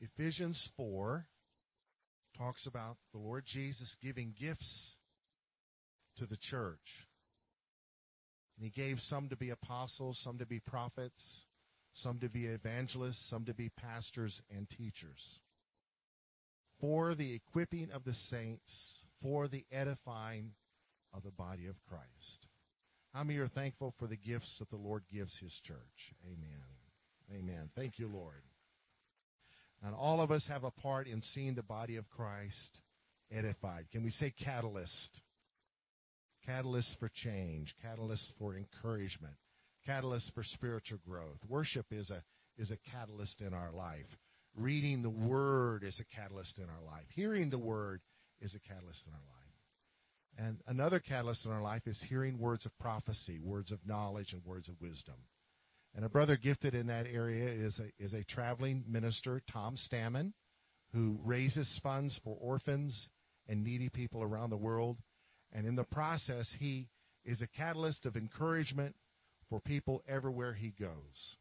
Ephesians 4 talks about the Lord Jesus giving gifts to the church. And he gave some to be apostles, some to be prophets, some to be evangelists, some to be pastors and teachers. For the equipping of the saints, for the edifying of the body of Christ. How many are thankful for the gifts that the Lord gives his church? Amen. Amen. Thank you, Lord. And all of us have a part in seeing the body of Christ edified. Can we say catalyst? Catalyst for change, catalyst for encouragement, catalyst for spiritual growth. Worship is a is a catalyst in our life. Reading the word is a catalyst in our life. Hearing the word is a catalyst in our life. And another catalyst in our life is hearing words of prophecy, words of knowledge, and words of wisdom. And a brother gifted in that area is a, is a traveling minister, Tom Stammen, who raises funds for orphans and needy people around the world. And in the process, he is a catalyst of encouragement for people everywhere he goes.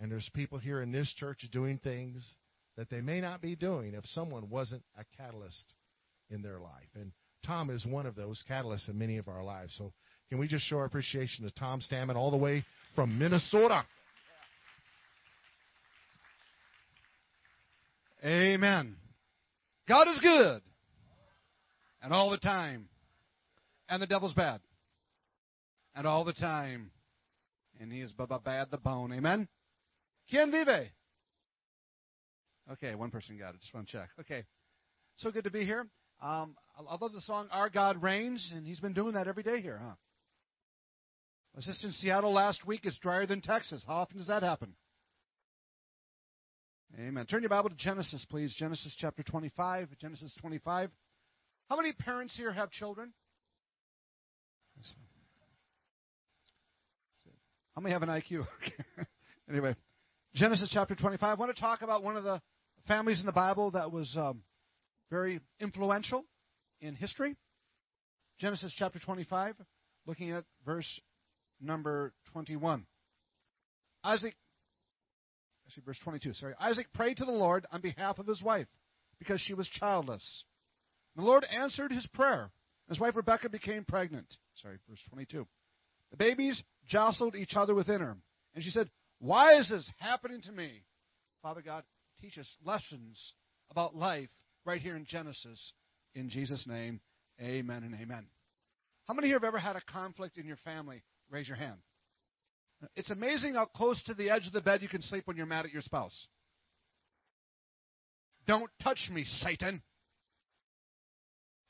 And there's people here in this church doing things that they may not be doing if someone wasn't a catalyst in their life. And Tom is one of those catalysts in many of our lives. So can we just show our appreciation to Tom Stammen all the way from Minnesota? Amen. God is good. And all the time. And the devil's bad. And all the time. And he is bad the bone. Amen. Quien vive? Okay, one person got it. Just to check. Okay. So good to be here. Um, I love the song Our God Reigns, and he's been doing that every day here, huh? I was just in Seattle last week. It's drier than Texas. How often does that happen? Amen. Turn your Bible to Genesis, please. Genesis chapter 25. Genesis 25. How many parents here have children? How many have an IQ? anyway, Genesis chapter 25. I want to talk about one of the families in the Bible that was um, very influential in history. Genesis chapter 25, looking at verse number 21. Isaac, actually, verse 22, sorry. Isaac prayed to the Lord on behalf of his wife because she was childless. The Lord answered his prayer. His wife Rebekah became pregnant. Sorry, verse 22. The babies jostled each other within her. And she said, Why is this happening to me? Father God, teach us lessons about life right here in Genesis. In Jesus' name, amen and amen. How many here have ever had a conflict in your family? Raise your hand. It's amazing how close to the edge of the bed you can sleep when you're mad at your spouse. Don't touch me, Satan.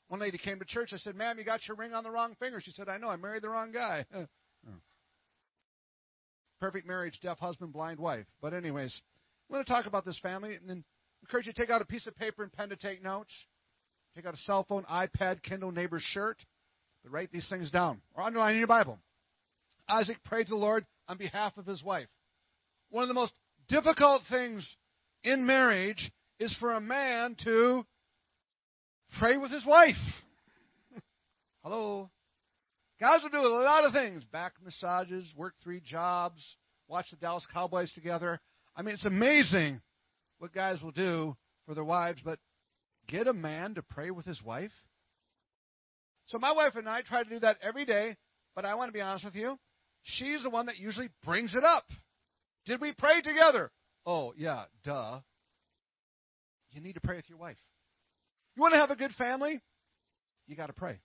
One lady came to church. I said, Ma'am, you got your ring on the wrong finger. She said, I know, I married the wrong guy. Perfect marriage, deaf husband, blind wife. But, anyways, I'm going to talk about this family and then encourage you to take out a piece of paper and pen to take notes. Take out a cell phone, iPad, Kindle, neighbor's shirt. But write these things down or underline in your Bible. Isaac prayed to the Lord on behalf of his wife. One of the most difficult things in marriage is for a man to pray with his wife. Hello. Guys will do a lot of things back massages, work three jobs, watch the Dallas Cowboys together. I mean, it's amazing what guys will do for their wives, but get a man to pray with his wife? So my wife and I try to do that every day, but I want to be honest with you. She's the one that usually brings it up. Did we pray together? Oh, yeah, duh. You need to pray with your wife. You want to have a good family? You got to pray.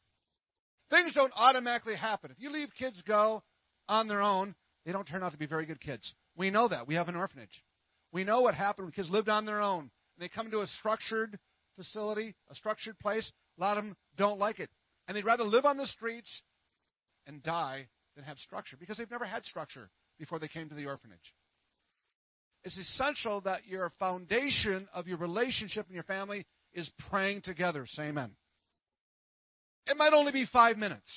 Things don't automatically happen. If you leave kids go on their own, they don't turn out to be very good kids. We know that. We have an orphanage. We know what happened when kids lived on their own and they come to a structured facility, a structured place. A lot of them don't like it. And they'd rather live on the streets and die than have structure because they've never had structure before they came to the orphanage. It's essential that your foundation of your relationship and your family is praying together. Say amen. It might only be five minutes,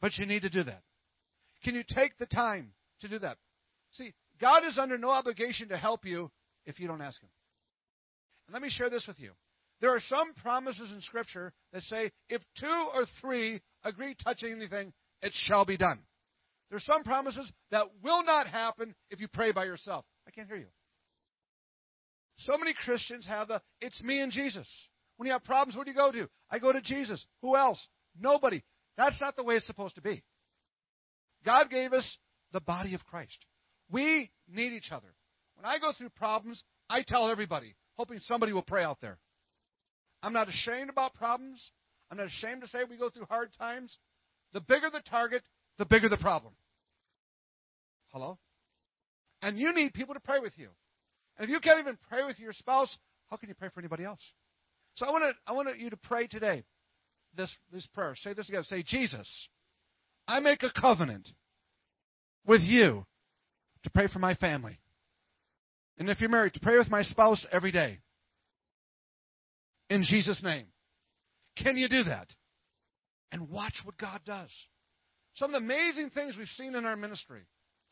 but you need to do that. Can you take the time to do that? See, God is under no obligation to help you if you don't ask Him. And let me share this with you. There are some promises in Scripture that say, if two or three agree touching anything, it shall be done. There are some promises that will not happen if you pray by yourself. I can't hear you. So many Christians have the it's me and Jesus. When you have problems, who do you go to? I go to Jesus. Who else? Nobody. That's not the way it's supposed to be. God gave us the body of Christ. We need each other. When I go through problems, I tell everybody, hoping somebody will pray out there. I'm not ashamed about problems. I'm not ashamed to say we go through hard times. The bigger the target, the bigger the problem. Hello? And you need people to pray with you. And if you can't even pray with your spouse, how can you pray for anybody else? So I want, I want you to pray today this, this prayer. Say this together. Say, Jesus, I make a covenant with you to pray for my family. And if you're married, to pray with my spouse every day. In Jesus' name. Can you do that? And watch what God does. Some of the amazing things we've seen in our ministry.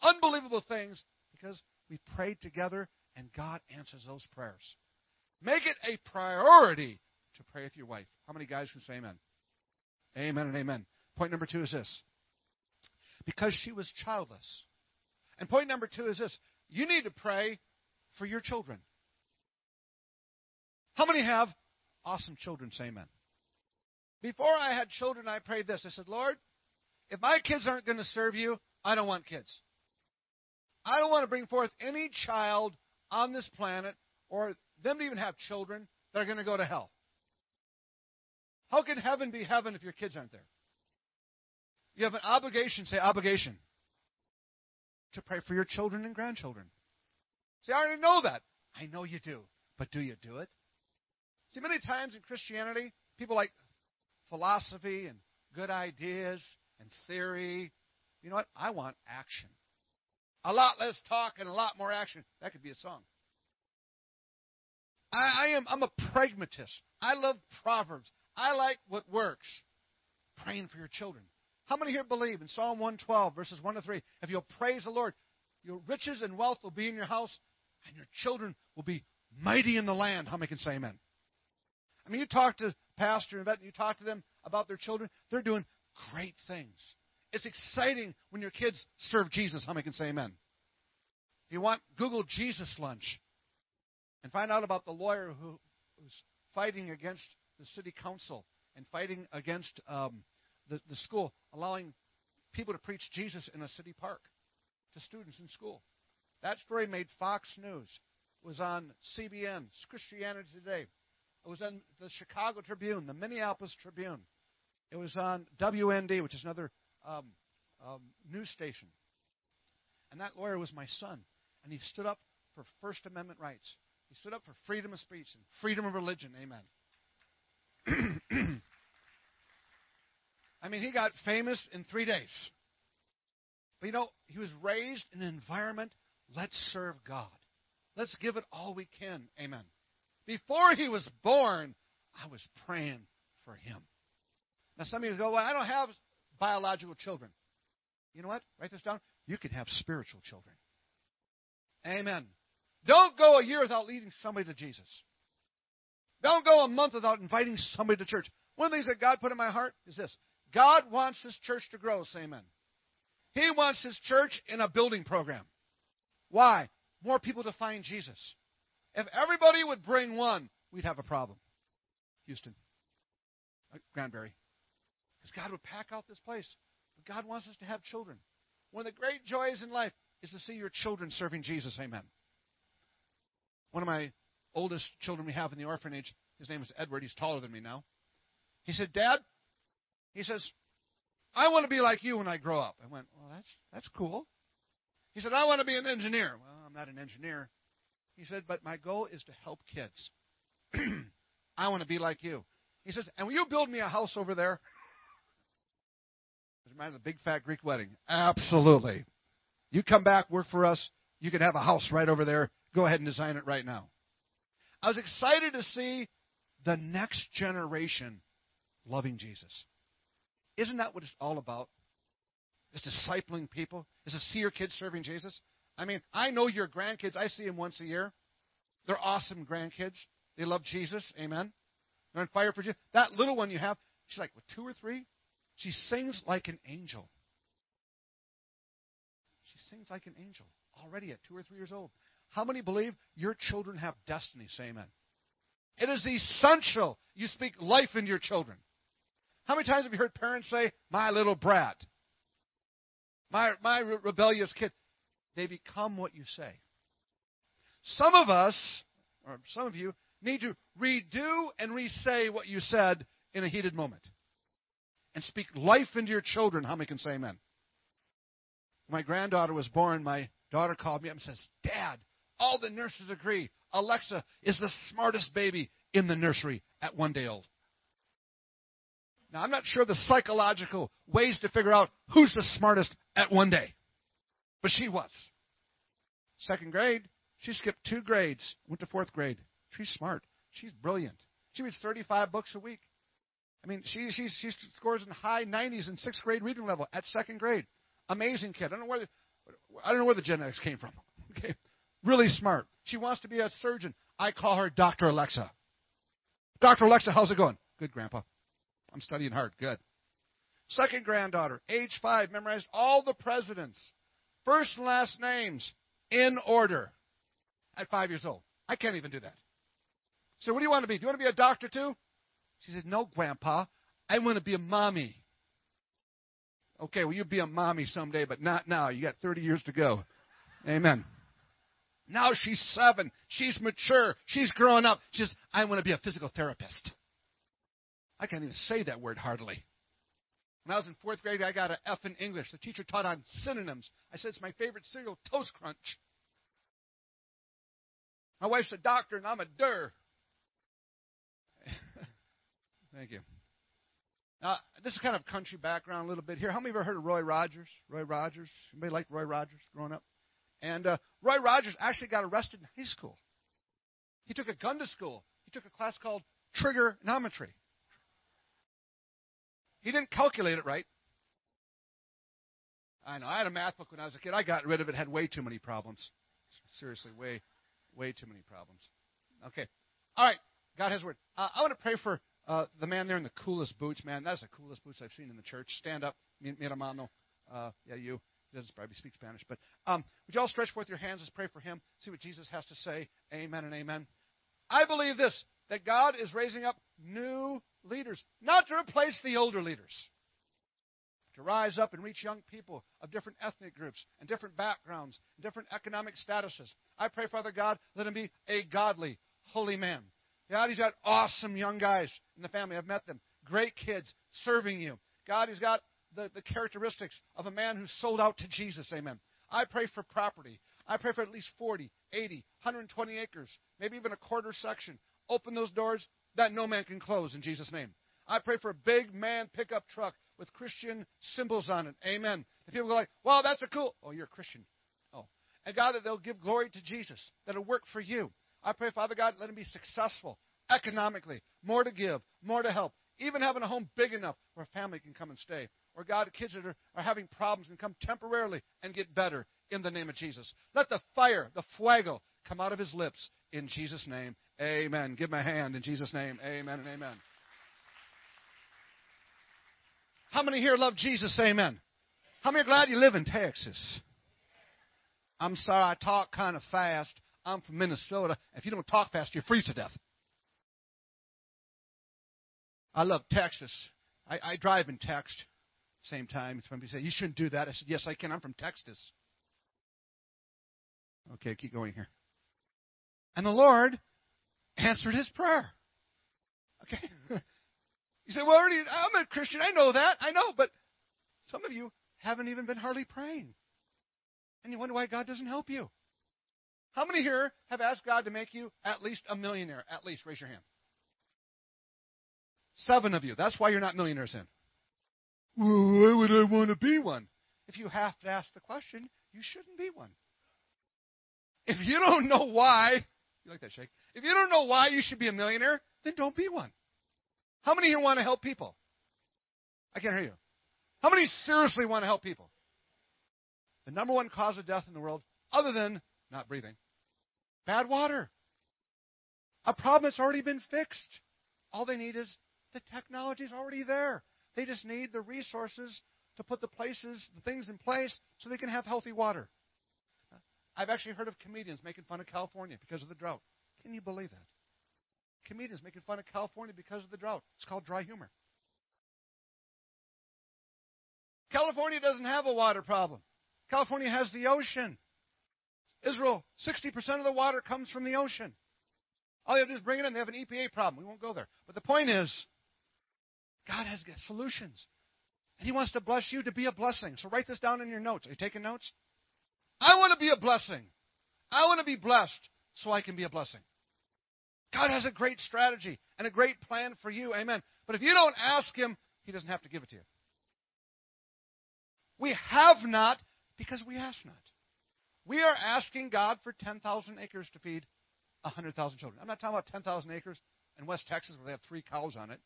Unbelievable things because we prayed together and God answers those prayers. Make it a priority to pray with your wife. How many guys can say amen? Amen and amen. Point number two is this because she was childless. And point number two is this you need to pray for your children. How many have awesome children? Say amen. Before I had children, I prayed this. I said, Lord, if my kids aren't going to serve you, I don't want kids. I don't want to bring forth any child on this planet or them to even have children that are going to go to hell. How can heaven be heaven if your kids aren't there? You have an obligation, say obligation, to pray for your children and grandchildren. See, I already know that. I know you do. But do you do it? See, many times in Christianity, people like philosophy and good ideas and theory. You know what? I want action. A lot less talk and a lot more action. That could be a song. I, I am I'm a pragmatist. I love Proverbs. I like what works. Praying for your children. How many here believe in Psalm 112, verses 1 to 3? If you'll praise the Lord, your riches and wealth will be in your house, and your children will be mighty in the land. How many can say amen? I mean, you talk to pastor and vet, you talk to them about their children, they're doing great things. It's exciting when your kids serve Jesus. How many can say amen? If you want, Google Jesus lunch and find out about the lawyer who, who's fighting against the city council and fighting against um, the, the school, allowing people to preach Jesus in a city park to students in school. That story made Fox News. It was on CBN, Christianity Today. It was on the Chicago Tribune, the Minneapolis Tribune. It was on WND, which is another um, um, news station. And that lawyer was my son. And he stood up for First Amendment rights. He stood up for freedom of speech and freedom of religion. Amen. I mean, he got famous in three days. But you know, he was raised in an environment, let's serve God. Let's give it all we can. Amen. Before he was born, I was praying for him. Now, some of you go, Well, I don't have biological children. You know what? Write this down. You can have spiritual children. Amen. Don't go a year without leading somebody to Jesus. Don't go a month without inviting somebody to church. One of the things that God put in my heart is this God wants His church to grow. Say amen. He wants his church in a building program. Why? More people to find Jesus. If everybody would bring one, we'd have a problem. Houston, uh, Granbury. God would pack out this place. But God wants us to have children. One of the great joys in life is to see your children serving Jesus. Amen. One of my oldest children we have in the orphanage, his name is Edward. He's taller than me now. He said, Dad, he says, I want to be like you when I grow up. I went, Well, that's, that's cool. He said, I want to be an engineer. Well, I'm not an engineer. He said, But my goal is to help kids. I want to be like you. He says, And will you build me a house over there? Of the big fat Greek wedding. Absolutely. You come back, work for us. You can have a house right over there. Go ahead and design it right now. I was excited to see the next generation loving Jesus. Isn't that what it's all about? Is discipling people? Is to see your kids serving Jesus? I mean, I know your grandkids. I see them once a year. They're awesome grandkids. They love Jesus. Amen. They're on fire for Jesus. That little one you have, she's like, what, two or three? She sings like an angel. She sings like an angel already at two or three years old. How many believe your children have destiny? Say amen. It is essential you speak life into your children. How many times have you heard parents say, My little brat, my, my rebellious kid? They become what you say. Some of us, or some of you, need to redo and re-say what you said in a heated moment. And speak life into your children. How many can say amen? My granddaughter was born, my daughter called me up and says, Dad, all the nurses agree Alexa is the smartest baby in the nursery at one day old. Now, I'm not sure the psychological ways to figure out who's the smartest at one day, but she was. Second grade, she skipped two grades, went to fourth grade. She's smart. She's brilliant. She reads 35 books a week. I mean, she, she, she scores in high 90s in sixth grade reading level at second grade. Amazing kid. I don't know where the, I don't know where the genetics came from. Okay, really smart. She wants to be a surgeon. I call her Dr. Alexa. Dr. Alexa, how's it going? Good, Grandpa. I'm studying hard. Good. Second granddaughter, age five, memorized all the presidents, first and last names in order at five years old. I can't even do that. So, what do you want to be? Do you want to be a doctor too? She said, No, Grandpa. I want to be a mommy. Okay, well, you'll be a mommy someday, but not now. You got 30 years to go. Amen. Now she's seven. She's mature. She's growing up. She says, I want to be a physical therapist. I can't even say that word hardly. When I was in fourth grade, I got an F in English. The teacher taught on synonyms. I said, It's my favorite cereal, Toast Crunch. My wife's a doctor, and I'm a der. Thank you. Now, this is kind of country background a little bit here. How many of you ever heard of Roy Rogers? Roy Rogers? Anybody like Roy Rogers growing up? And uh, Roy Rogers actually got arrested in high school. He took a gun to school. He took a class called trigonometry. He didn't calculate it right. I know. I had a math book when I was a kid. I got rid of it. Had way too many problems. Seriously, way, way too many problems. Okay. All right. God has word. Uh, I want to pray for uh, the man there in the coolest boots, man. That's the coolest boots I've seen in the church. Stand up, mi, hermano. Uh, yeah, you. He doesn't probably speak Spanish, but um, would you all stretch forth your hands? Let's pray for him. See what Jesus has to say. Amen and amen. I believe this that God is raising up new leaders, not to replace the older leaders, to rise up and reach young people of different ethnic groups and different backgrounds and different economic statuses. I pray, Father God, let him be a godly, holy man. God, he's got awesome young guys in the family. I've met them. Great kids serving you. God, he's got the, the characteristics of a man who's sold out to Jesus. Amen. I pray for property. I pray for at least 40, 80, 120 acres, maybe even a quarter section. Open those doors that no man can close in Jesus' name. I pray for a big man pickup truck with Christian symbols on it. Amen. And people go like, "Well, that's a cool." Oh, you're a Christian. Oh, and God, that they'll give glory to Jesus. That'll work for you. I pray, Father God, let him be successful economically, more to give, more to help, even having a home big enough where a family can come and stay. Or God, kids that are, are having problems can come temporarily and get better in the name of Jesus. Let the fire, the fuego, come out of his lips in Jesus' name. Amen. Give him a hand in Jesus' name. Amen and amen. How many here love Jesus? Amen. How many are glad you live in Texas? I'm sorry I talk kind of fast. I'm from Minnesota. If you don't talk fast, you freeze to death. I love Texas. I, I drive in text. Same time, somebody said, You shouldn't do that. I said, Yes, I can. I'm from Texas. Okay, keep going here. And the Lord answered his prayer. Okay? you say, Well, Ernie, I'm a Christian. I know that. I know. But some of you haven't even been hardly praying. And you wonder why God doesn't help you. How many here have asked God to make you at least a millionaire? At least, raise your hand. Seven of you. That's why you're not millionaires in. Well, why would I want to be one? If you have to ask the question, you shouldn't be one. If you don't know why, you like that shake? If you don't know why you should be a millionaire, then don't be one. How many here want to help people? I can't hear you. How many seriously want to help people? The number one cause of death in the world, other than not breathing, bad water. A problem that's already been fixed. All they need is the technology is already there. They just need the resources to put the places, the things in place so they can have healthy water. I've actually heard of comedians making fun of California because of the drought. Can you believe that? Comedians making fun of California because of the drought. It's called dry humor. California doesn't have a water problem. California has the ocean. Israel, 60% of the water comes from the ocean. All you have to do is bring it in. They have an EPA problem. We won't go there. But the point is, God has solutions. And He wants to bless you to be a blessing. So write this down in your notes. Are you taking notes? I want to be a blessing. I want to be blessed so I can be a blessing. God has a great strategy and a great plan for you. Amen. But if you don't ask Him, He doesn't have to give it to you. We have not because we ask not. We are asking God for 10,000 acres to feed 100,000 children. I'm not talking about 10,000 acres in West Texas where they have three cows on it.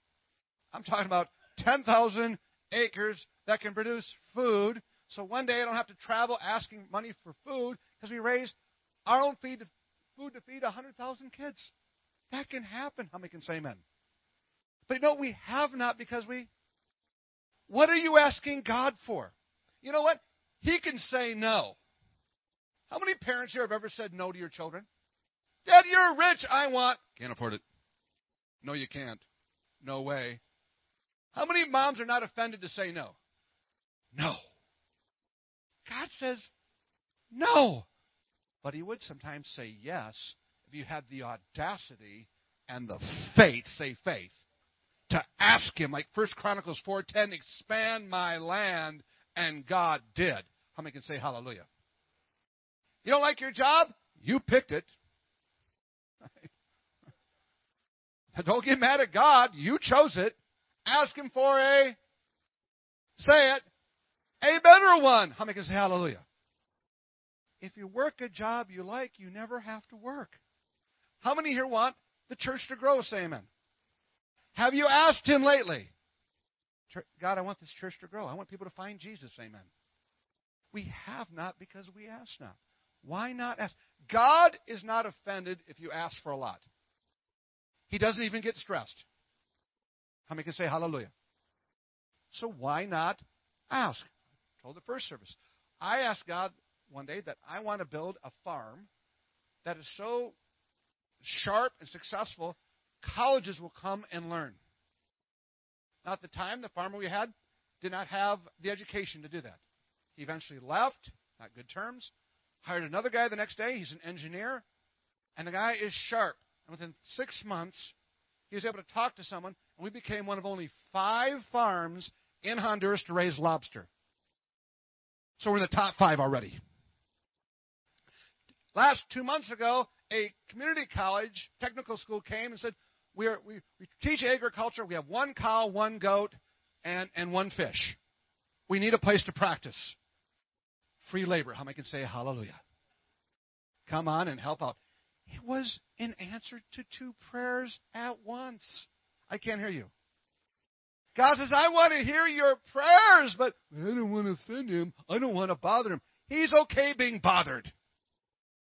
I'm talking about 10,000 acres that can produce food. So one day I don't have to travel asking money for food because we raise our own feed, food to feed 100,000 kids. That can happen. How many can say amen? But you know, we have not because we. What are you asking God for? You know what? He can say no. How many parents here have ever said no to your children? Dad, you're rich. I want. Can't afford it. No, you can't. No way. How many moms are not offended to say no? No. God says no. But He would sometimes say yes if you had the audacity and the faith, say faith, to ask Him, like 1 Chronicles 4.10, expand my land, and God did. How many can say hallelujah? You don't like your job? You picked it. Don't get mad at God. You chose it. Ask Him for a, say it, a better one. How many can say hallelujah? If you work a job you like, you never have to work. How many here want the church to grow? Say amen. Have you asked Him lately? God, I want this church to grow. I want people to find Jesus. Amen. We have not because we ask not. Why not ask? God is not offended if you ask for a lot. He doesn't even get stressed. How many can say hallelujah? So why not ask? I told the first service. I asked God one day that I want to build a farm that is so sharp and successful, colleges will come and learn. Now, at the time, the farmer we had did not have the education to do that. He eventually left, not good terms, hired another guy the next day. He's an engineer, and the guy is sharp. And within six months, he was able to talk to someone, and we became one of only five farms in Honduras to raise lobster. So we're in the top five already. Last two months ago, a community college technical school came and said, we, are, we, we teach agriculture. We have one cow, one goat, and, and one fish. We need a place to practice. Free labor. How many can say hallelujah? Come on and help out. It was an answer to two prayers at once. I can't hear you. God says, I want to hear your prayers, but I don't want to offend him. I don't want to bother him. He's okay being bothered.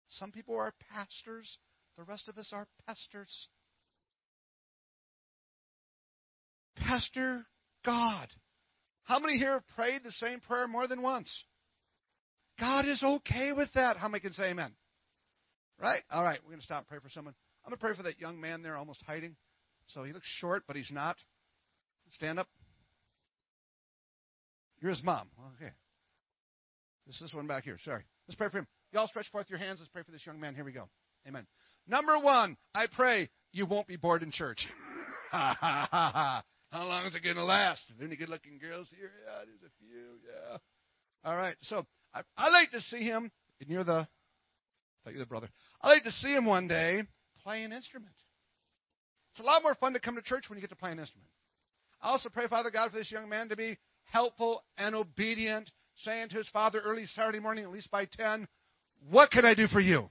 Some people are pastors, the rest of us are pastors. Pastor God. How many here have prayed the same prayer more than once? God is okay with that. How many can say amen? Right? All right, we're going to stop and pray for someone. I'm going to pray for that young man there almost hiding. So he looks short, but he's not. Stand up. You're his mom. Okay. This is this one back here. Sorry. Let's pray for him. Y'all stretch forth your hands. Let's pray for this young man. Here we go. Amen. Number one, I pray you won't be bored in church. Ha ha ha ha. How long is it going to last? Any good looking girls here? Yeah, there's a few. Yeah. All right. So I, I like to see him. And you're the I thought you're the brother. I like to see him one day play an instrument. It's a lot more fun to come to church when you get to play an instrument. I also pray, Father God, for this young man to be helpful and obedient, saying to his father early Saturday morning, at least by 10, What can I do for you?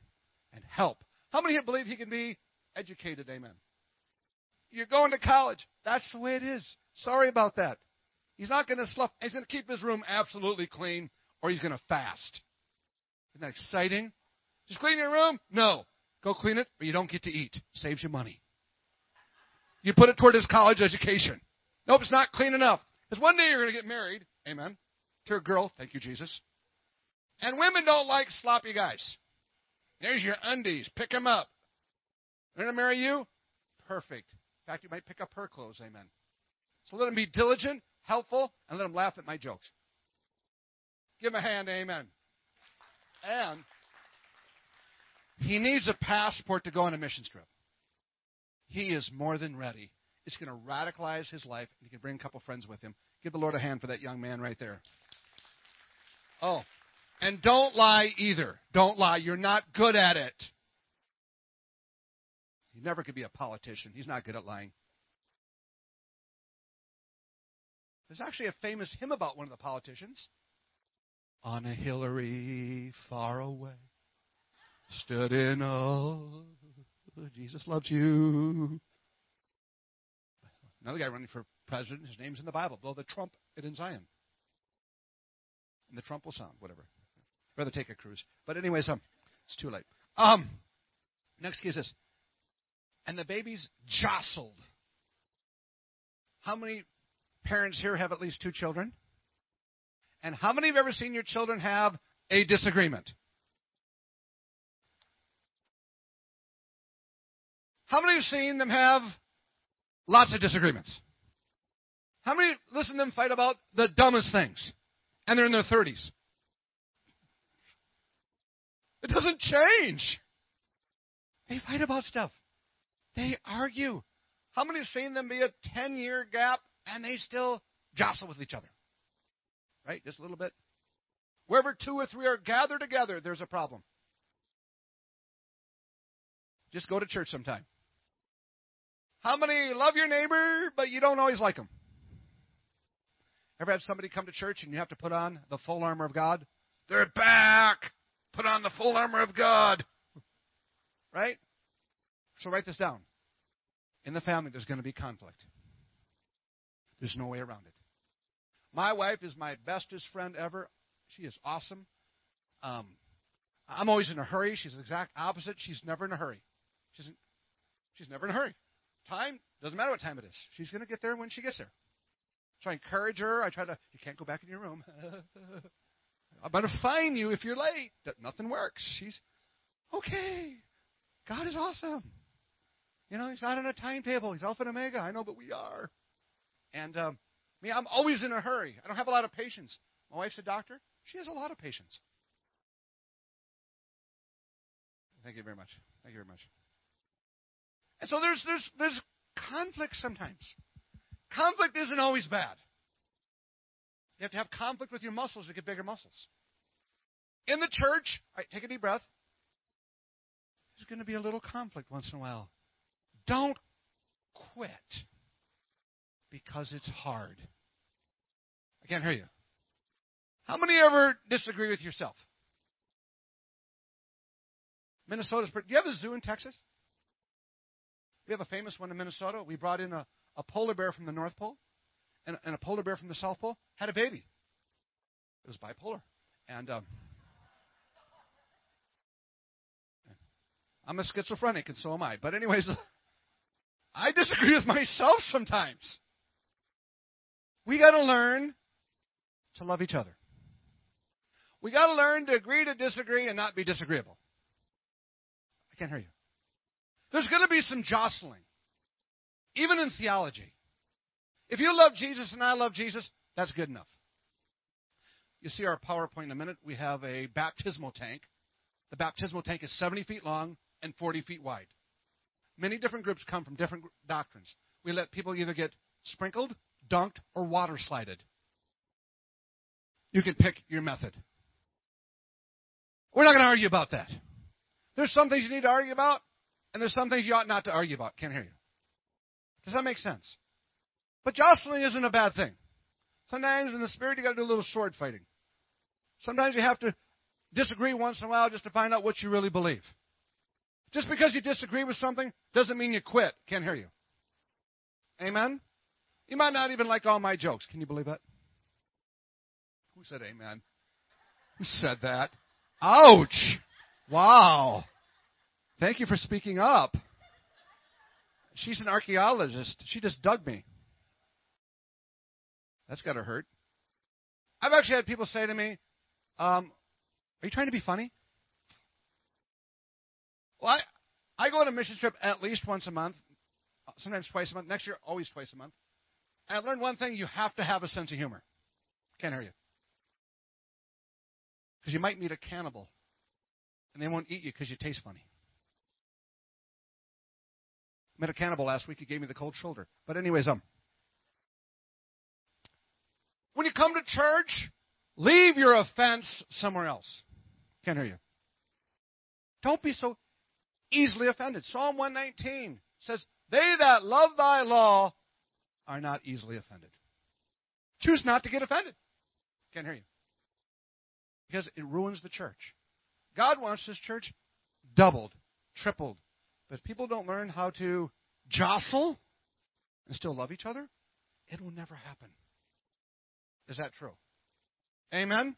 And help. How many here believe he can be educated? Amen. You're going to college. That's the way it is. Sorry about that. He's not going to slough. He's going to keep his room absolutely clean, or he's going to fast. Isn't that exciting? Just clean your room? No. Go clean it, but you don't get to eat. Saves you money. You put it toward his college education. Nope, it's not clean enough. Because one day you're going to get married, amen, to a girl, thank you, Jesus. And women don't like sloppy guys. There's your undies. Pick them up. They're going to marry you? Perfect. In fact, you might pick up her clothes. Amen. So let them be diligent, helpful, and let them laugh at my jokes. Give him a hand. Amen. And he needs a passport to go on a mission trip. He is more than ready. It's going to radicalize his life, and he can bring a couple friends with him. Give the Lord a hand for that young man right there. Oh, and don't lie either. Don't lie. You're not good at it. He never could be a politician. He's not good at lying. There's actually a famous hymn about one of the politicians. On a Hillary far away, stood in oh, Jesus loves you. Another guy running for president, his name's in the Bible. Blow the trumpet in Zion. And the trump will sound, whatever. Rather take a cruise. But anyways, um, it's too late. Um, next key is. And the babies jostled. How many parents here have at least two children? And how many have ever seen your children have a disagreement? How many have seen them have lots of disagreements? How many listen to them fight about the dumbest things? And they're in their 30s. It doesn't change. They fight about stuff. They argue. How many have seen them be a 10 year gap and they still jostle with each other? Right? Just a little bit. Wherever two or three are gathered together, there's a problem. Just go to church sometime. How many love your neighbor, but you don't always like them? Ever have somebody come to church and you have to put on the full armor of God? They're back. Put on the full armor of God. Right? So write this down. In the family, there's going to be conflict. There's no way around it. My wife is my bestest friend ever. She is awesome. Um, I'm always in a hurry. She's the exact opposite. She's never in a hurry. She's, she's never in a hurry. Time doesn't matter what time it is. She's going to get there when she gets there. So I encourage her. I try to. You can't go back in your room. I'm going to fine you if you're late. That nothing works. She's okay. God is awesome. You know, he's not on a timetable. He's Alpha and Omega. I know, but we are. And um, me, I'm always in a hurry. I don't have a lot of patience. My wife's a doctor. She has a lot of patience. Thank you very much. Thank you very much. And so there's there's there's conflict sometimes. Conflict isn't always bad. You have to have conflict with your muscles to get bigger muscles. In the church, take a deep breath. There's going to be a little conflict once in a while. Don't quit because it's hard. I can't hear you. How many ever disagree with yourself? Minnesota's. Do you have a zoo in Texas? We have a famous one in Minnesota. We brought in a, a polar bear from the North Pole and, and, a polar bear from the South Pole, had a baby. It was bipolar. And um, I'm a schizophrenic, and so am I. But, anyways, I disagree with myself sometimes. We got to learn to love each other. We got to learn to agree to disagree and not be disagreeable. I can't hear you. There's going to be some jostling, even in theology. If you love Jesus and I love Jesus, that's good enough. You see our PowerPoint in a minute. We have a baptismal tank. The baptismal tank is 70 feet long and 40 feet wide. Many different groups come from different doctrines. We let people either get sprinkled, dunked, or water slided. You can pick your method. We're not going to argue about that. There's some things you need to argue about, and there's some things you ought not to argue about. Can't hear you. Does that make sense? But jostling isn't a bad thing. Sometimes in the spirit, you got to do a little sword fighting. Sometimes you have to disagree once in a while just to find out what you really believe. Just because you disagree with something doesn't mean you quit. Can't hear you. Amen? You might not even like all my jokes. Can you believe that? Who said amen? Who said that? Ouch! Wow. Thank you for speaking up. She's an archaeologist. She just dug me. That's got to hurt. I've actually had people say to me, um, Are you trying to be funny? Well, I, I go on a mission trip at least once a month, sometimes twice a month. Next year, always twice a month. And I learned one thing you have to have a sense of humor. Can't hear you. Because you might meet a cannibal, and they won't eat you because you taste funny. I met a cannibal last week. He gave me the cold shoulder. But, anyways, um, when you come to church, leave your offense somewhere else. Can't hear you. Don't be so easily offended. Psalm 119 says, They that love thy law are not easily offended. Choose not to get offended. Can't hear you. Because it ruins the church. God wants this church doubled, tripled. But if people don't learn how to jostle and still love each other, it will never happen. Is that true? Amen?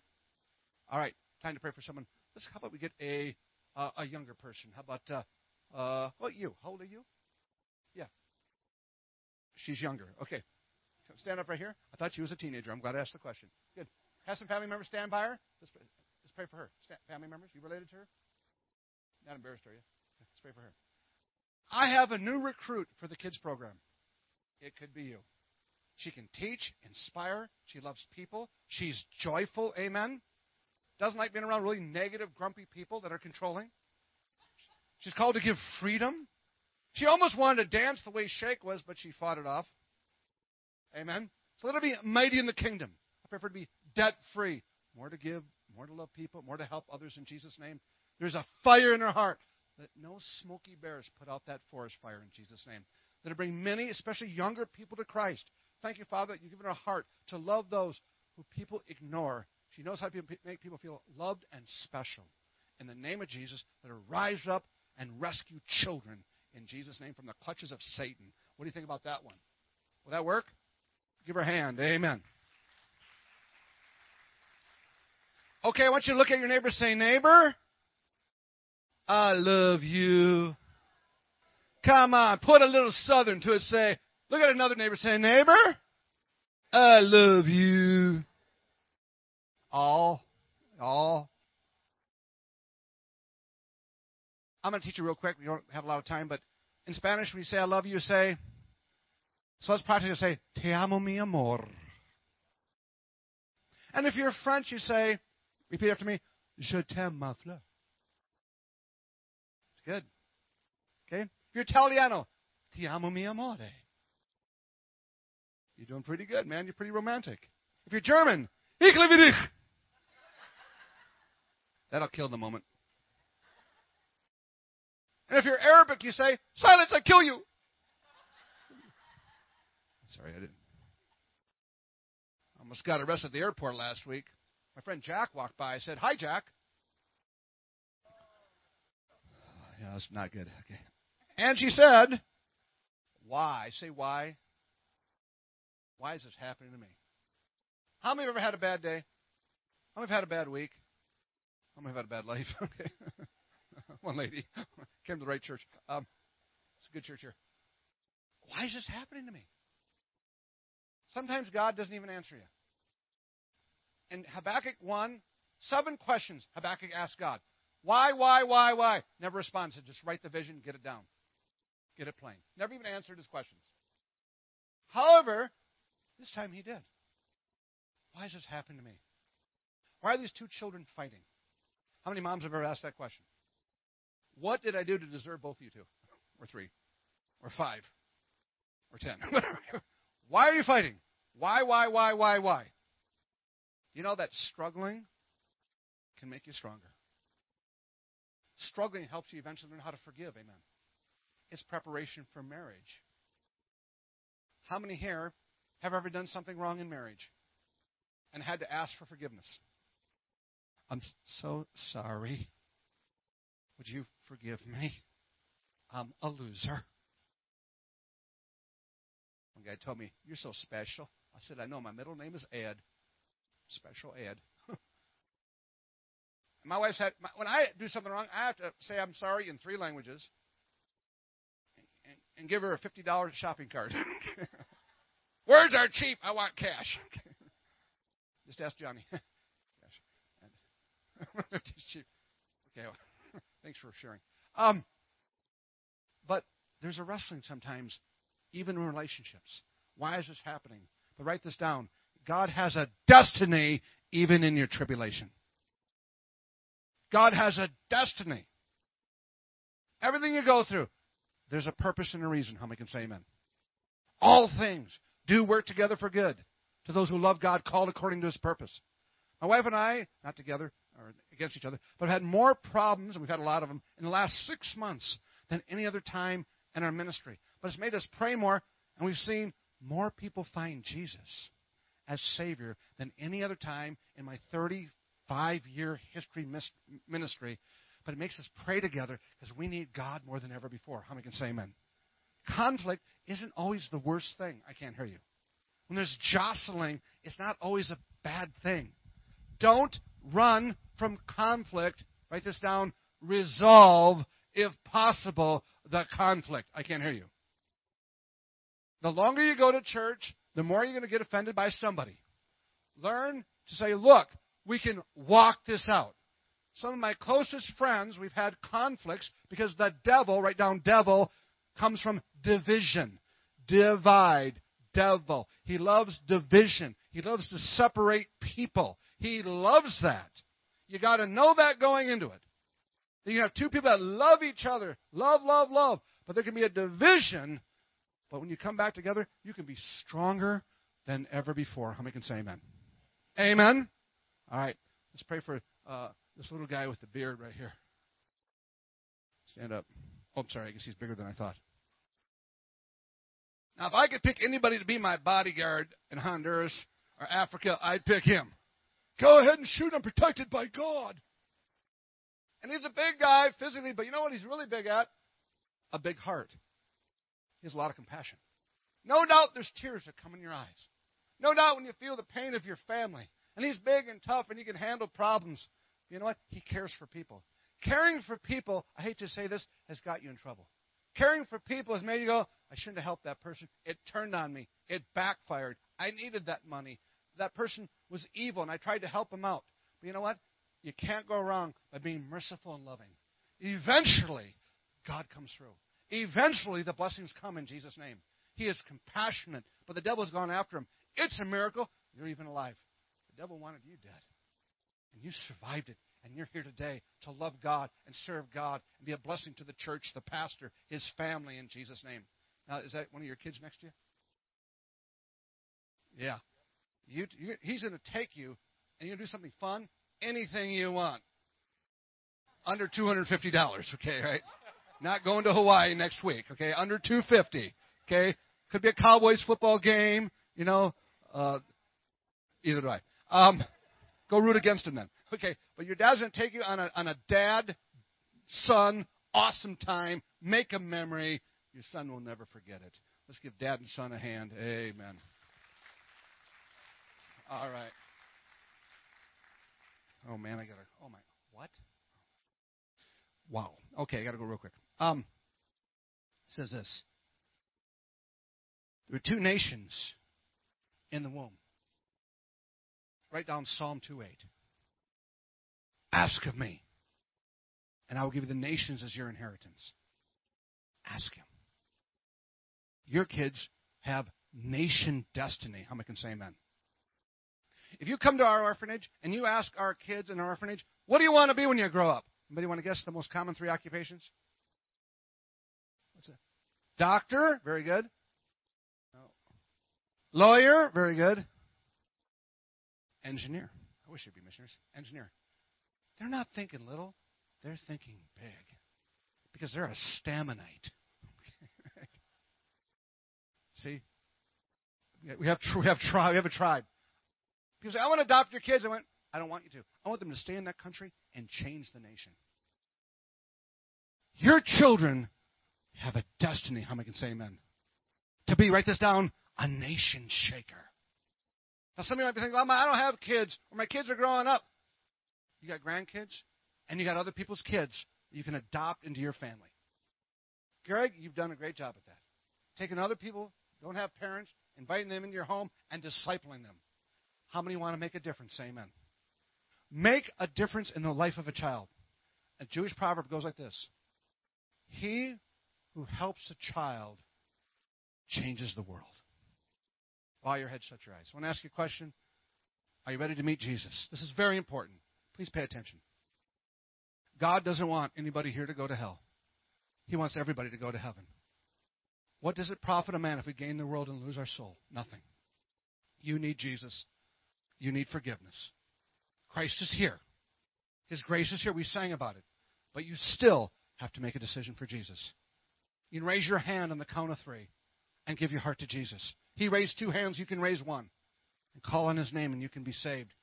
All right, time to pray for someone. Let's, how about we get a uh, a younger person? How about uh, uh, what you? How old are you? Yeah, she's younger. Okay, stand up right here. I thought she was a teenager. I'm glad I asked the question. Good. Have some family members stand by her. Let's pray, let's pray for her. Stand, family members, you related to her? Not embarrassed, are you? Let's pray for her. I have a new recruit for the kids program. It could be you. She can teach, inspire. She loves people. She's joyful. Amen. Doesn't like being around really negative, grumpy people that are controlling. She's called to give freedom. She almost wanted to dance the way Shake was, but she fought it off. Amen. So let her be mighty in the kingdom. I prefer to be debt free. More to give, more to love people, more to help others in Jesus' name. There's a fire in her heart. Let no Smokey Bears put out that forest fire in Jesus' name. That'll bring many, especially younger people, to Christ. Thank you, Father, that you've given her heart to love those who people ignore. She knows how to make people feel loved and special. In the name of Jesus, let her rise up and rescue children in Jesus' name from the clutches of Satan. What do you think about that one? Will that work? Give her a hand. Amen. Okay, I want you to look at your neighbor say, Neighbor, I love you. Come on, put a little southern to it. Say, Look at another neighbor say, Neighbor, I love you. All, all. I'm going to teach you real quick. We don't have a lot of time, but in Spanish, when you say I love you, you say, so let's practice, you say, Te amo mi amor. And if you're French, you say, repeat after me, Je t'aime ma fleur. It's good. Okay? If you're Italiano, Ti amo mi amore. You're doing pretty good, man. You're pretty romantic. If you're German, ich liebe dich. That'll kill the moment. And if you're Arabic, you say, silence, I kill you. Sorry, I didn't. I almost got arrested at the airport last week. My friend Jack walked by. I said, Hi, Jack. Yeah, that's not good. Okay. And she said, Why? Say why. Why is this happening to me? How many have ever had a bad day? How many have had a bad week? How many have had a bad life? Okay. One lady came to the right church. Um, it's a good church here. Why is this happening to me? Sometimes God doesn't even answer you. In Habakkuk 1, seven questions Habakkuk asked God. Why, why, why, why? Never responds. Just write the vision, get it down. Get it plain. Never even answered his questions. However, this time he did. Why has this happened to me? Why are these two children fighting? How many moms have ever asked that question? What did I do to deserve both of you two? Or three? Or five? Or ten? why are you fighting? Why, why, why, why, why? You know that struggling can make you stronger. Struggling helps you eventually learn how to forgive. Amen. It's preparation for marriage. How many here have ever done something wrong in marriage and had to ask for forgiveness? I'm so sorry. Would you forgive me? I'm a loser. One guy told me, You're so special. I said, I know. My middle name is Ed. Special Ed. my wife said, When I do something wrong, I have to say I'm sorry in three languages and, and give her a $50 shopping cart. Words are cheap. I want cash. Just ask Johnny. cash. Cheap. Okay. Thanks for sharing. Um, but there's a wrestling sometimes, even in relationships. Why is this happening? But write this down. God has a destiny even in your tribulation. God has a destiny. Everything you go through, there's a purpose and a reason. How many can say amen? All things do work together for good to those who love God, called according to his purpose. My wife and I, not together or against each other, but had more problems, and we've had a lot of them, in the last six months than any other time in our ministry. But it's made us pray more, and we've seen more people find Jesus as Savior than any other time in my 35 year history ministry. But it makes us pray together because we need God more than ever before. How many can say amen? Conflict isn't always the worst thing. I can't hear you. When there's jostling, it's not always a bad thing. Don't run from conflict. Write this down. Resolve, if possible, the conflict. I can't hear you. The longer you go to church, the more you're going to get offended by somebody. Learn to say, look, we can walk this out. Some of my closest friends, we've had conflicts because the devil, write down devil, comes from division. Divide. Devil. He loves division. He loves to separate people. He loves that. You got to know that going into it. You have two people that love each other, love, love, love, but there can be a division. But when you come back together, you can be stronger than ever before. How many can say amen? Amen. All right, let's pray for uh, this little guy with the beard right here. Stand up. Oh, I'm sorry. I guess he's bigger than I thought. Now, if I could pick anybody to be my bodyguard in Honduras or Africa, I'd pick him. Go ahead and shoot. I'm protected by God. And he's a big guy physically, but you know what he's really big at? A big heart. He has a lot of compassion. No doubt there's tears that come in your eyes. No doubt when you feel the pain of your family. And he's big and tough and he can handle problems. You know what? He cares for people. Caring for people, I hate to say this, has got you in trouble. Caring for people has made you go, I shouldn't have helped that person. It turned on me. It backfired. I needed that money that person was evil and I tried to help him out. But you know what? You can't go wrong by being merciful and loving. Eventually, God comes through. Eventually, the blessings come in Jesus' name. He is compassionate, but the devil's gone after him. It's a miracle. You're even alive. The devil wanted you dead. And you survived it. And you're here today to love God and serve God and be a blessing to the church, the pastor, his family in Jesus' name. Now, is that one of your kids next to you? Yeah. You, you, he's going to take you and you're going to do something fun, anything you want. Under $250, okay, right? Not going to Hawaii next week, okay? Under 250, okay? Could be a Cowboys football game, you know. Uh, either way. Um, go root against him then. Okay, but your dad's going to take you on a, on a dad son awesome time. Make a memory. Your son will never forget it. Let's give dad and son a hand. Amen. All right. Oh man, I gotta. Oh my. What? Wow. Okay, I gotta go real quick. Um, says this. There were two nations in the womb. Write down Psalm 2:8. Ask of me, and I will give you the nations as your inheritance. Ask him. Your kids have nation destiny. How many can say amen? If you come to our orphanage and you ask our kids in our orphanage, what do you want to be when you grow up? Anybody want to guess the most common three occupations? Doctor, very good. Lawyer, very good. Engineer. I wish there'd be missionaries. Engineer. They're not thinking little, they're thinking big. Because they're a staminite. See? We have, we have, tri- we have a tribe. People say, I want to adopt your kids. I went, I don't want you to. I want them to stay in that country and change the nation. Your children have a destiny. How many can say amen? To be, write this down, a nation shaker. Now, some of you might be thinking, well, I don't have kids, or my kids are growing up. You got grandkids, and you got other people's kids you can adopt into your family. Greg, you've done a great job at that. Taking other people, don't have parents, inviting them into your home, and discipling them. How many want to make a difference? Say amen. Make a difference in the life of a child. A Jewish proverb goes like this He who helps a child changes the world. Bow your head, shut your eyes. I want to ask you a question. Are you ready to meet Jesus? This is very important. Please pay attention. God doesn't want anybody here to go to hell. He wants everybody to go to heaven. What does it profit a man if we gain the world and lose our soul? Nothing. You need Jesus. You need forgiveness. Christ is here. His grace is here. We sang about it. But you still have to make a decision for Jesus. You can raise your hand on the count of three and give your heart to Jesus. He raised two hands, you can raise one. And call on his name and you can be saved.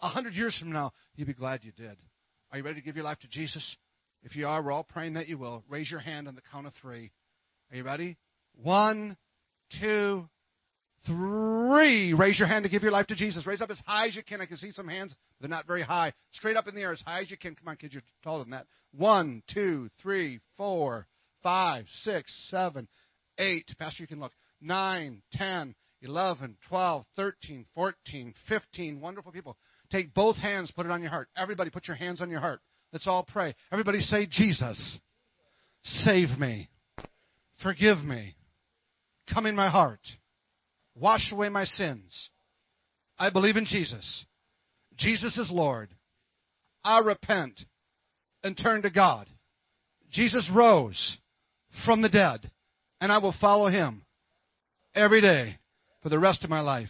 A hundred years from now, you'll be glad you did. Are you ready to give your life to Jesus? If you are, we're all praying that you will. Raise your hand on the count of three. Are you ready? One, two, three. Raise your hand to give your life to Jesus. Raise up as high as you can. I can see some hands. They're not very high. Straight up in the air as high as you can. Come on, kids, you're taller than that. One, two, three, four, five, six, seven, eight. Pastor, you can look. Nine, ten, eleven, twelve, thirteen, fourteen, fifteen. Wonderful people. Take both hands, put it on your heart. Everybody, put your hands on your heart. Let's all pray. Everybody say, Jesus, save me. Forgive me. Come in my heart. Wash away my sins. I believe in Jesus. Jesus is Lord. I repent and turn to God. Jesus rose from the dead, and I will follow him every day for the rest of my life.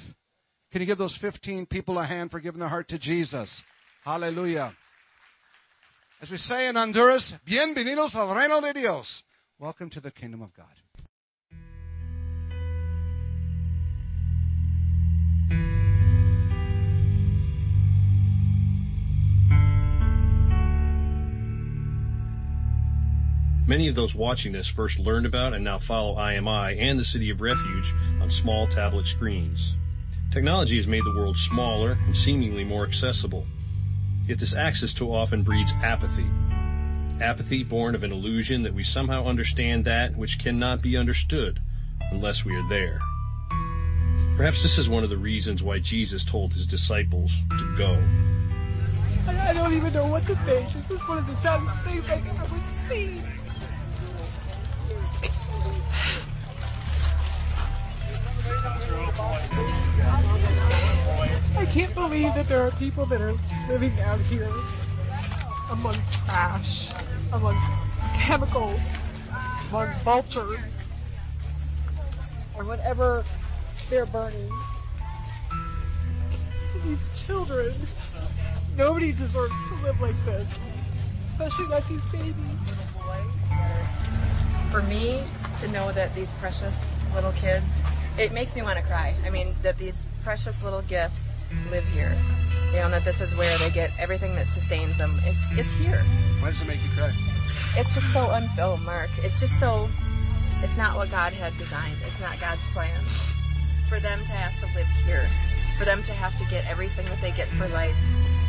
Can you give those 15 people a hand for giving their heart to Jesus? Hallelujah. As we say in Honduras, bienvenidos al reino de Dios. Welcome to the kingdom of God. Many of those watching this first learned about and now follow IMI and the City of Refuge on small tablet screens. Technology has made the world smaller and seemingly more accessible. Yet this access too often breeds apathy. Apathy born of an illusion that we somehow understand that which cannot be understood unless we are there. Perhaps this is one of the reasons why Jesus told his disciples to go. I don't even know what to say. This is one of the saddest things I've ever seen. I can't believe that there are people that are living out here among trash, among chemicals, among vultures, or whatever they're burning. These children, nobody deserves to live like this, especially not these babies. For me to know that these precious little kids, it makes me want to cry. I mean, that these precious little gifts mm. live here. You know, and that this is where they get everything that sustains them. It's, it's mm-hmm. here. Why does it make you cry? It's just so unfilled, Mark. It's just so, it's not what God had designed. It's not God's plan. For them to have to live here, for them to have to get everything that they get for mm. life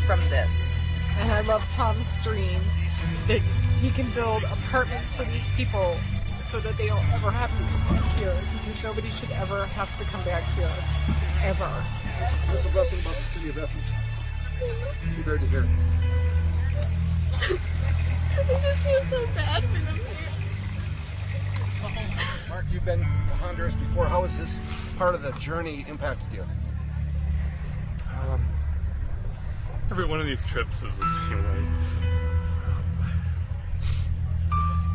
from this. And I love Tom's dream that he can build apartments for these people so that they don't ever have to come back here because nobody should ever have to come back here. Ever. What's the blessing about the city of refuge? Be very to hear. I just feel so bad for them here. Mark, you've been to Honduras before. How has this part of the journey impacted you? Um, every one of these trips is the same way.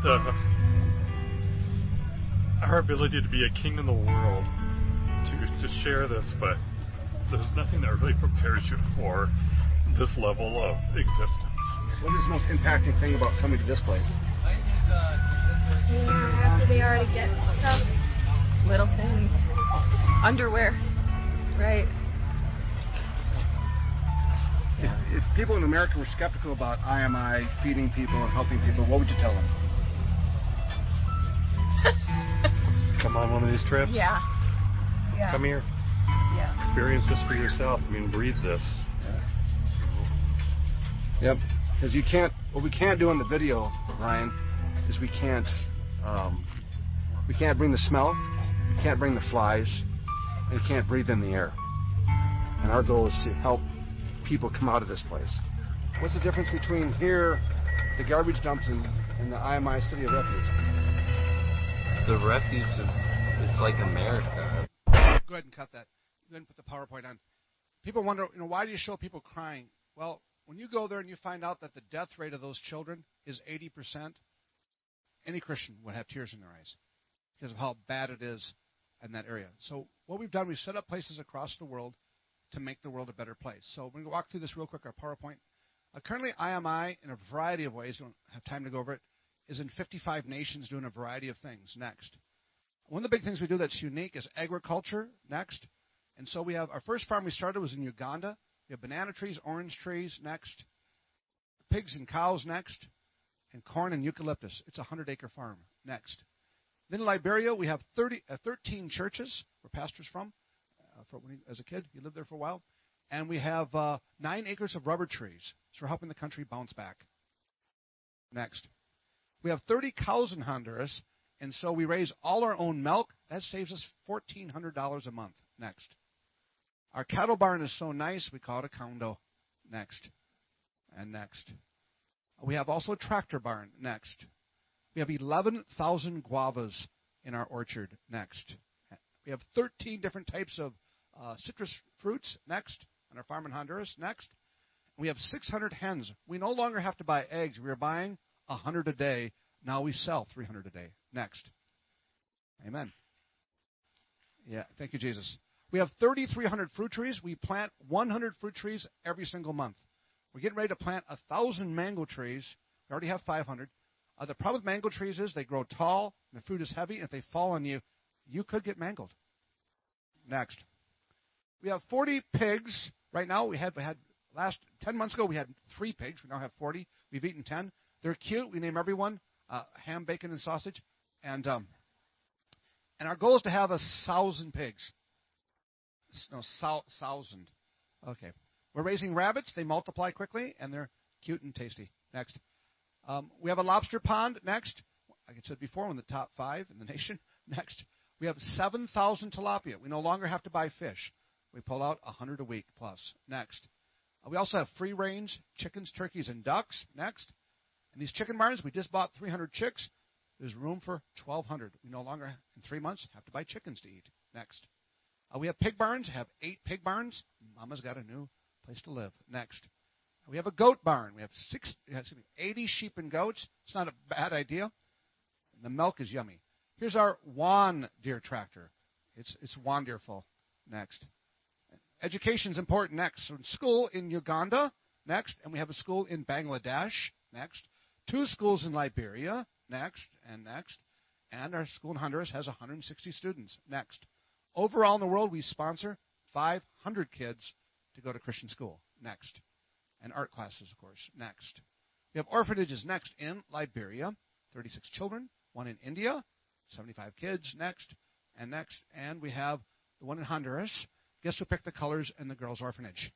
The, our ability to be a king in the world, to, to share this, but there's nothing that really prepares you for this level of existence. What is the most impacting thing about coming to this place? After they already get stuff, little things, underwear, right? If, if people in America were skeptical about IMI feeding people and helping people, what would you tell them? Come on one of these trips. Yeah. Yeah. Come here. Yeah. Experience this for yourself. I mean, breathe this. Yep. Because you can't. What we can't do in the video, Ryan, is we can't. Um, we can't bring the smell. We can't bring the flies, and you can't breathe in the air. And our goal is to help people come out of this place. What's the difference between here the garbage dumps and, in the IMI City of Refuge? The refuge is it's like America. Go ahead and cut that. Go ahead and put the PowerPoint on. People wonder, you know, why do you show people crying? Well, when you go there and you find out that the death rate of those children is 80%, any Christian would have tears in their eyes because of how bad it is in that area. So what we've done, we've set up places across the world to make the world a better place. So we're going to walk through this real quick, our PowerPoint. Uh, currently, IMI, in a variety of ways, don't have time to go over it, is in 55 nations doing a variety of things. Next. One of the big things we do that's unique is agriculture. Next. And so we have our first farm we started was in Uganda. We have banana trees, orange trees. Next. Pigs and cows. Next. And corn and eucalyptus. It's a 100 acre farm. Next. Then in Liberia, we have 30, uh, 13 churches where pastors from. Uh, for when he, as a kid, he lived there for a while. And we have uh, nine acres of rubber trees. So we're helping the country bounce back. Next. We have 30 cows in Honduras, and so we raise all our own milk. That saves us $1,400 a month. Next. Our cattle barn is so nice, we call it a condo. Next. And next. We have also a tractor barn. Next. We have 11,000 guavas in our orchard. Next. We have 13 different types of uh, citrus fruits. Next. On our farm in Honduras. Next. We have 600 hens. We no longer have to buy eggs. We are buying 100 a day. Now we sell 300 a day. Next. Amen. Yeah, thank you, Jesus. We have 3,300 fruit trees. We plant 100 fruit trees every single month. We're getting ready to plant 1,000 mango trees. We already have 500. Uh, the problem with mango trees is they grow tall, the fruit is heavy, and if they fall on you, you could get mangled. Next. We have 40 pigs. Right now, we had, we had last 10 months ago, we had three pigs. We now have 40. We've eaten 10. They're cute. We name everyone uh, ham, bacon, and sausage. And um, and our goal is to have a thousand pigs. No, thousand. Okay. We're raising rabbits. They multiply quickly, and they're cute and tasty. Next. Um, we have a lobster pond. Next. Like I said before, one of the top five in the nation. Next. We have 7,000 tilapia. We no longer have to buy fish. We pull out 100 a week plus. Next. Uh, we also have free range chickens, turkeys, and ducks. Next. And these chicken barns, we just bought 300 chicks. There's room for 1,200. We no longer, in three months, have to buy chickens to eat. Next. Uh, we have pig barns, have eight pig barns. Mama's got a new place to live. Next. Uh, we have a goat barn. We have six, excuse me, 80 sheep and goats. It's not a bad idea. And the milk is yummy. Here's our John Deere tractor. It's, it's wonderful. Next. Education is important. Next. So school in Uganda. Next. And we have a school in Bangladesh. Next. Two schools in Liberia. Next. And next. And our school in Honduras has 160 students. Next. Overall in the world, we sponsor 500 kids to go to Christian school. Next. And art classes, of course. Next. We have orphanages next in Liberia, 36 children. One in India, 75 kids. Next. And next. And we have the one in Honduras. Guess who picked the colors in the girls' orphanage?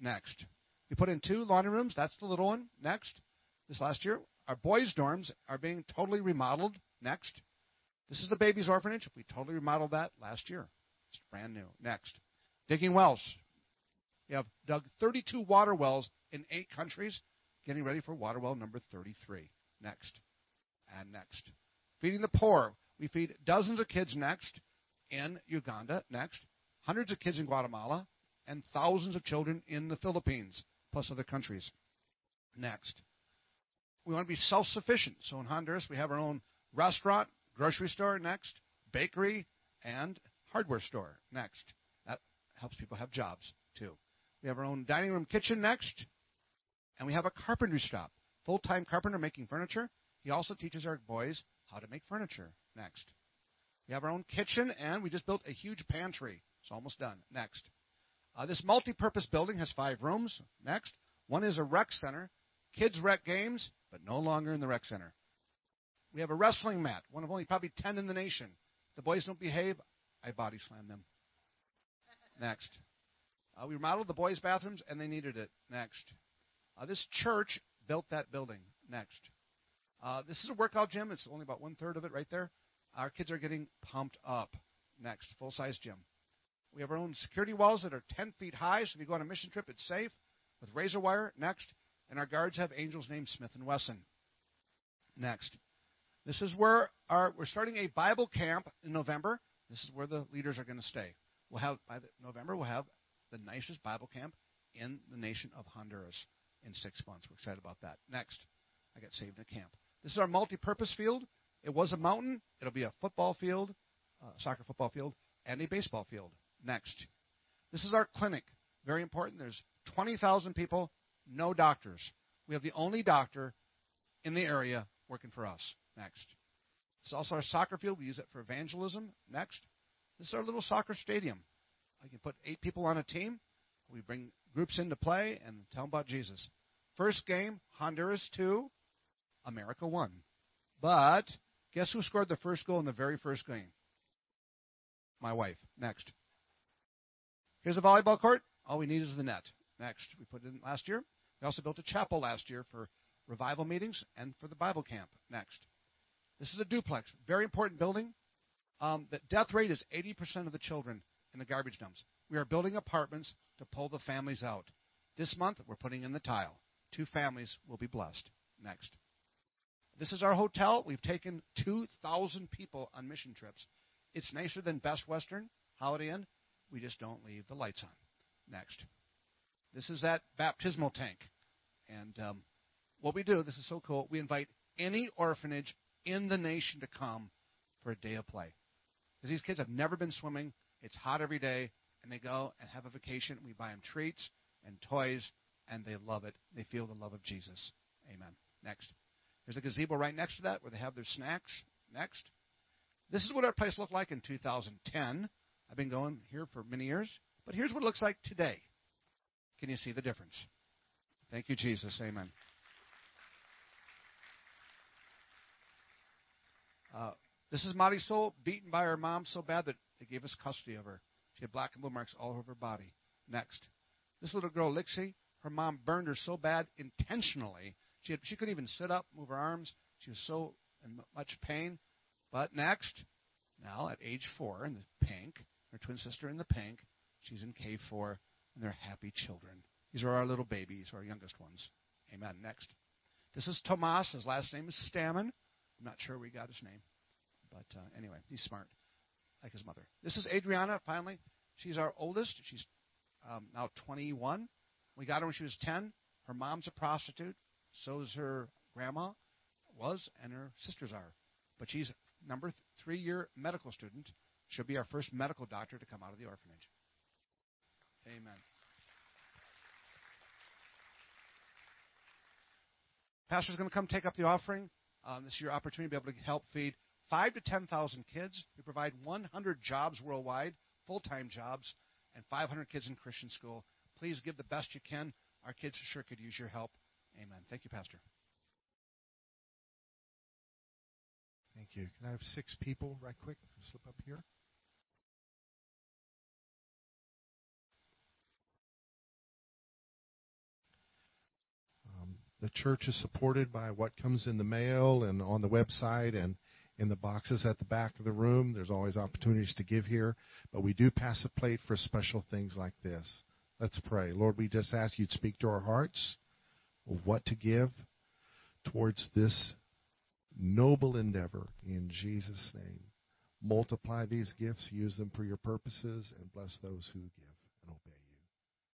Next. We put in two laundry rooms. That's the little one. Next. This last year. Our boys' dorms are being totally remodeled. Next. This is the babies' orphanage. We totally remodeled that last year. It's brand new. Next. Digging wells. We have dug 32 water wells in eight countries, getting ready for water well number 33. Next. And next. Feeding the poor. We feed dozens of kids next in Uganda. Next. Hundreds of kids in Guatemala. And thousands of children in the Philippines, plus other countries. Next. We want to be self sufficient. So in Honduras, we have our own restaurant, grocery store next, bakery, and hardware store next. That helps people have jobs too. We have our own dining room kitchen next, and we have a carpentry shop. Full time carpenter making furniture. He also teaches our boys how to make furniture next. We have our own kitchen, and we just built a huge pantry. It's almost done. Next. Uh, this multi purpose building has five rooms. Next. One is a rec center. Kids rec games, but no longer in the rec center. We have a wrestling mat, one of only probably 10 in the nation. The boys don't behave, I body slam them. Next. Uh, we remodeled the boys' bathrooms, and they needed it. Next. Uh, this church built that building. Next. Uh, this is a workout gym. It's only about one third of it right there. Our kids are getting pumped up. Next. Full size gym. We have our own security walls that are 10 feet high, so if you go on a mission trip, it's safe with razor wire. Next. And our guards have angels named Smith and Wesson. Next. This is where our we're starting a Bible camp in November. This is where the leaders are going to stay. We'll have by November we'll have the nicest Bible camp in the nation of Honduras in six months. We're excited about that. Next, I got saved in a camp. This is our multi-purpose field. It was a mountain. It'll be a football field, uh, soccer football field, and a baseball field. Next, this is our clinic. Very important. There's 20,000 people, no doctors. We have the only doctor in the area working for us. Next. Is also our soccer field. We use it for evangelism. Next. This is our little soccer stadium. I can put eight people on a team. We bring groups in to play and tell them about Jesus. First game, Honduras 2, America 1. But guess who scored the first goal in the very first game? My wife. Next. Here's a volleyball court. All we need is the net. Next. We put it in last year. We also built a chapel last year for revival meetings and for the Bible camp. Next. This is a duplex. Very important building. Um, the death rate is 80% of the children in the garbage dumps. We are building apartments to pull the families out. This month, we're putting in the tile. Two families will be blessed. Next. This is our hotel. We've taken 2,000 people on mission trips. It's nicer than Best Western, Holiday Inn. We just don't leave the lights on. Next. This is that baptismal tank. And um, what we do, this is so cool, we invite any orphanage in the nation to come for a day of play. Because these kids have never been swimming. It's hot every day, and they go and have a vacation. We buy them treats and toys, and they love it. They feel the love of Jesus. Amen. Next. There's a gazebo right next to that where they have their snacks. Next. This is what our place looked like in 2010. I've been going here for many years, but here's what it looks like today. Can you see the difference? Thank you, Jesus. Amen. Uh, this is Marisol, beaten by her mom so bad that they gave us custody of her. She had black and blue marks all over her body. Next. This little girl, Lixie, her mom burned her so bad intentionally. She, had, she couldn't even sit up, move her arms. She was so in much pain. But next, now at age four, in the pink, her twin sister in the pink, she's in K4, and they're happy children. These are our little babies, our youngest ones. Amen. Next. This is Tomas. His last name is Stammen. I'm not sure we got his name. But uh, anyway, he's smart, like his mother. This is Adriana, finally. She's our oldest. She's um, now 21. We got her when she was 10. Her mom's a prostitute. So is her grandma, was, and her sisters are. But she's number three year medical student. She'll be our first medical doctor to come out of the orphanage. Amen. Pastor's going to come take up the offering. Um, this is your opportunity to be able to help feed five to 10,000 kids. We provide 100 jobs worldwide, full time jobs, and 500 kids in Christian school. Please give the best you can. Our kids sure could use your help. Amen. Thank you, Pastor. Thank you. Can I have six people right quick? Slip up here. The church is supported by what comes in the mail and on the website and in the boxes at the back of the room. There's always opportunities to give here, but we do pass a plate for special things like this. Let's pray. Lord, we just ask you to speak to our hearts of what to give towards this noble endeavor in Jesus' name. Multiply these gifts, use them for your purposes, and bless those who give.